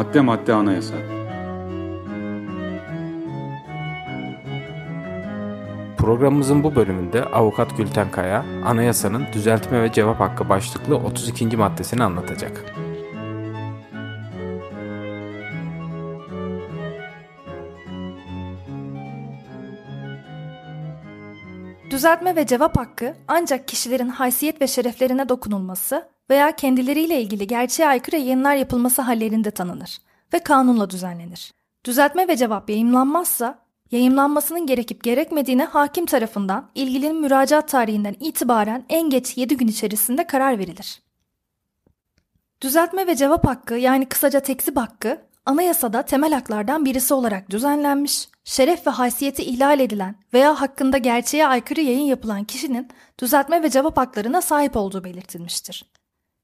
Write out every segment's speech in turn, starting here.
Madde madde anayasa. Programımızın bu bölümünde Avukat Gülten Kaya, anayasanın düzeltme ve cevap hakkı başlıklı 32. maddesini anlatacak. Düzeltme ve cevap hakkı ancak kişilerin haysiyet ve şereflerine dokunulması veya kendileriyle ilgili gerçeğe aykırı yayınlar yapılması hallerinde tanınır ve kanunla düzenlenir. Düzeltme ve cevap yayımlanmazsa, yayımlanmasının gerekip gerekmediğine hakim tarafından ilgilinin müracaat tarihinden itibaren en geç 7 gün içerisinde karar verilir. Düzeltme ve cevap hakkı yani kısaca tekzip hakkı anayasada temel haklardan birisi olarak düzenlenmiş, şeref ve haysiyeti ihlal edilen veya hakkında gerçeğe aykırı yayın yapılan kişinin düzeltme ve cevap haklarına sahip olduğu belirtilmiştir.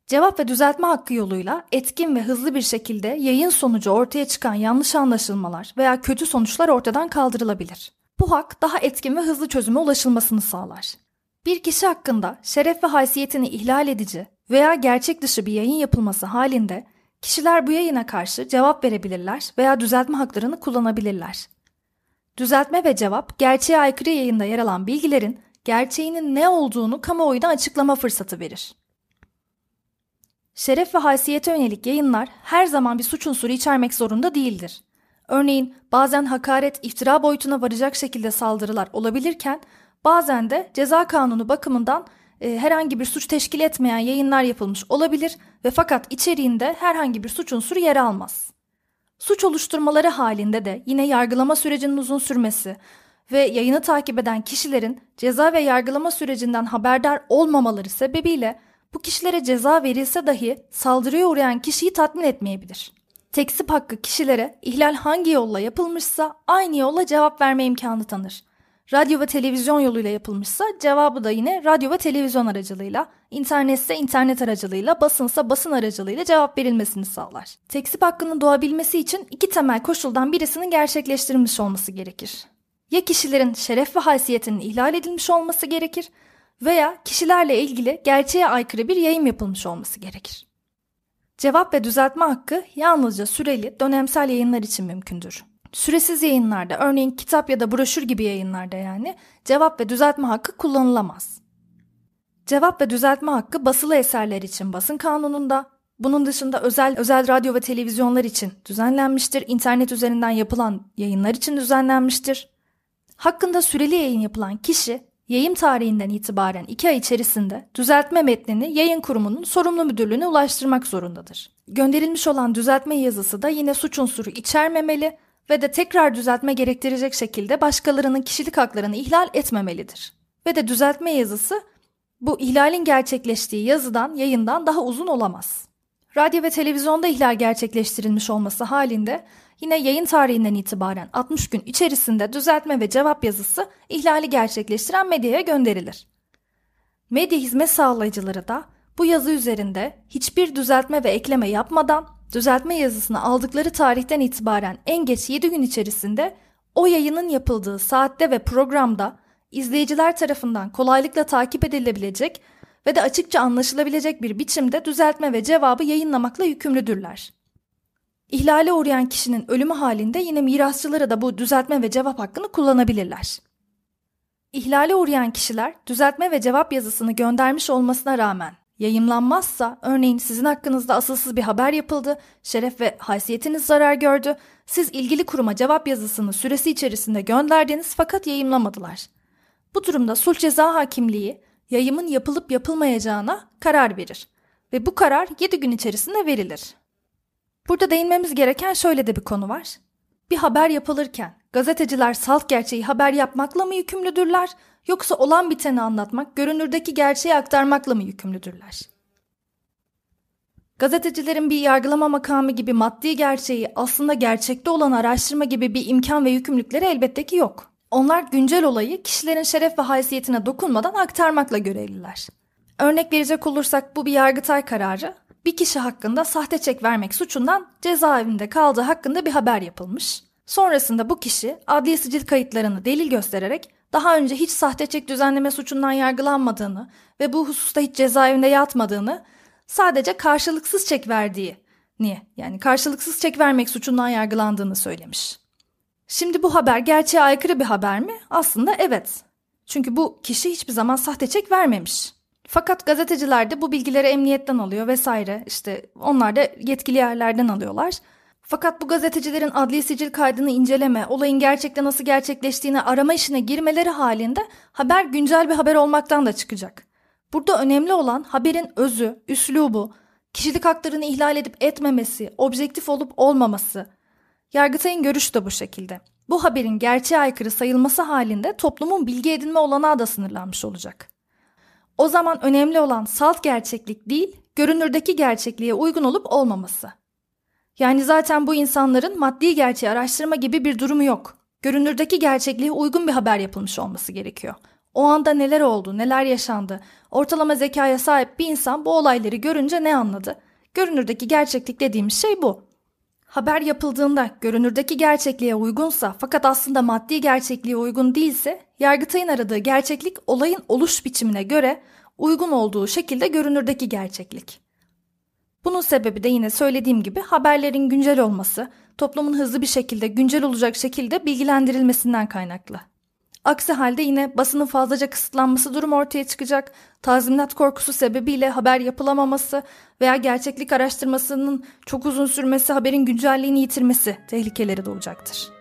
Cevap ve düzeltme hakkı yoluyla etkin ve hızlı bir şekilde yayın sonucu ortaya çıkan yanlış anlaşılmalar veya kötü sonuçlar ortadan kaldırılabilir. Bu hak daha etkin ve hızlı çözüme ulaşılmasını sağlar. Bir kişi hakkında şeref ve haysiyetini ihlal edici veya gerçek dışı bir yayın yapılması halinde kişiler bu yayına karşı cevap verebilirler veya düzeltme haklarını kullanabilirler. Düzeltme ve cevap, gerçeğe aykırı yayında yer alan bilgilerin gerçeğinin ne olduğunu kamuoyuna açıklama fırsatı verir. Şeref ve haysiyete yönelik yayınlar her zaman bir suç unsuru içermek zorunda değildir. Örneğin bazen hakaret, iftira boyutuna varacak şekilde saldırılar olabilirken bazen de ceza kanunu bakımından e, herhangi bir suç teşkil etmeyen yayınlar yapılmış olabilir ve fakat içeriğinde herhangi bir suç unsuru yer almaz. Suç oluşturmaları halinde de yine yargılama sürecinin uzun sürmesi ve yayını takip eden kişilerin ceza ve yargılama sürecinden haberdar olmamaları sebebiyle bu kişilere ceza verilse dahi saldırıya uğrayan kişiyi tatmin etmeyebilir. Teksip hakkı kişilere ihlal hangi yolla yapılmışsa aynı yolla cevap verme imkanı tanır. Radyo ve televizyon yoluyla yapılmışsa cevabı da yine radyo ve televizyon aracılığıyla, internetse internet aracılığıyla, basınsa basın aracılığıyla cevap verilmesini sağlar. Teksip hakkının doğabilmesi için iki temel koşuldan birisinin gerçekleştirilmiş olması gerekir. Ya kişilerin şeref ve haysiyetinin ihlal edilmiş olması gerekir veya kişilerle ilgili gerçeğe aykırı bir yayın yapılmış olması gerekir. Cevap ve düzeltme hakkı yalnızca süreli, dönemsel yayınlar için mümkündür. Süresiz yayınlarda, örneğin kitap ya da broşür gibi yayınlarda yani cevap ve düzeltme hakkı kullanılamaz. Cevap ve düzeltme hakkı basılı eserler için basın kanununda, bunun dışında özel özel radyo ve televizyonlar için düzenlenmiştir. İnternet üzerinden yapılan yayınlar için düzenlenmiştir. Hakkında süreli yayın yapılan kişi yayın tarihinden itibaren iki ay içerisinde düzeltme metnini yayın kurumunun sorumlu müdürlüğüne ulaştırmak zorundadır. Gönderilmiş olan düzeltme yazısı da yine suç unsuru içermemeli ve de tekrar düzeltme gerektirecek şekilde başkalarının kişilik haklarını ihlal etmemelidir. Ve de düzeltme yazısı bu ihlalin gerçekleştiği yazıdan, yayından daha uzun olamaz. Radyo ve televizyonda ihlal gerçekleştirilmiş olması halinde yine yayın tarihinden itibaren 60 gün içerisinde düzeltme ve cevap yazısı ihlali gerçekleştiren medyaya gönderilir. Medya hizmet sağlayıcıları da bu yazı üzerinde hiçbir düzeltme ve ekleme yapmadan düzeltme yazısını aldıkları tarihten itibaren en geç 7 gün içerisinde o yayının yapıldığı saatte ve programda izleyiciler tarafından kolaylıkla takip edilebilecek ve de açıkça anlaşılabilecek bir biçimde düzeltme ve cevabı yayınlamakla yükümlüdürler. İhlale uğrayan kişinin ölümü halinde yine mirasçıları da bu düzeltme ve cevap hakkını kullanabilirler. İhlale uğrayan kişiler düzeltme ve cevap yazısını göndermiş olmasına rağmen yayımlanmazsa, örneğin sizin hakkınızda asılsız bir haber yapıldı, şeref ve haysiyetiniz zarar gördü, siz ilgili kuruma cevap yazısını süresi içerisinde gönderdiniz fakat yayımlamadılar. Bu durumda sulh ceza hakimliği yayımın yapılıp yapılmayacağına karar verir ve bu karar 7 gün içerisinde verilir. Burada değinmemiz gereken şöyle de bir konu var. Bir haber yapılırken gazeteciler salt gerçeği haber yapmakla mı yükümlüdürler yoksa olan biteni anlatmak, görünürdeki gerçeği aktarmakla mı yükümlüdürler? Gazetecilerin bir yargılama makamı gibi maddi gerçeği aslında gerçekte olan araştırma gibi bir imkan ve yükümlülükleri elbette ki yok. Onlar güncel olayı kişilerin şeref ve haysiyetine dokunmadan aktarmakla görevliler. Örnek verecek olursak bu bir yargıtay kararı. Bir kişi hakkında sahte çek vermek suçundan cezaevinde kaldığı hakkında bir haber yapılmış. Sonrasında bu kişi adli sicil kayıtlarını delil göstererek daha önce hiç sahte çek düzenleme suçundan yargılanmadığını ve bu hususta hiç cezaevinde yatmadığını, sadece karşılıksız çek verdiği Niye? Yani karşılıksız çek vermek suçundan yargılandığını söylemiş. Şimdi bu haber gerçeğe aykırı bir haber mi? Aslında evet. Çünkü bu kişi hiçbir zaman sahte çek vermemiş. Fakat gazeteciler de bu bilgileri emniyetten alıyor vesaire. İşte onlar da yetkili yerlerden alıyorlar. Fakat bu gazetecilerin adli sicil kaydını inceleme, olayın gerçekten nasıl gerçekleştiğini arama işine girmeleri halinde haber güncel bir haber olmaktan da çıkacak. Burada önemli olan haberin özü, üslubu, kişilik haklarını ihlal edip etmemesi, objektif olup olmaması. Yargıtay'ın görüşü de bu şekilde. Bu haberin gerçeğe aykırı sayılması halinde toplumun bilgi edinme olanağı da sınırlanmış olacak. O zaman önemli olan salt gerçeklik değil, görünürdeki gerçekliğe uygun olup olmaması. Yani zaten bu insanların maddi gerçeği araştırma gibi bir durumu yok. Görünürdeki gerçekliğe uygun bir haber yapılmış olması gerekiyor. O anda neler oldu, neler yaşandı, ortalama zekaya sahip bir insan bu olayları görünce ne anladı? Görünürdeki gerçeklik dediğimiz şey bu. Haber yapıldığında görünürdeki gerçekliğe uygunsa fakat aslında maddi gerçekliğe uygun değilse, Yargıtay'ın aradığı gerçeklik olayın oluş biçimine göre uygun olduğu şekilde görünürdeki gerçeklik. Bunun sebebi de yine söylediğim gibi haberlerin güncel olması, toplumun hızlı bir şekilde güncel olacak şekilde bilgilendirilmesinden kaynaklı. Aksi halde yine basının fazlaca kısıtlanması durumu ortaya çıkacak, tazminat korkusu sebebiyle haber yapılamaması veya gerçeklik araştırmasının çok uzun sürmesi haberin güncelliğini yitirmesi tehlikeleri doğacaktır.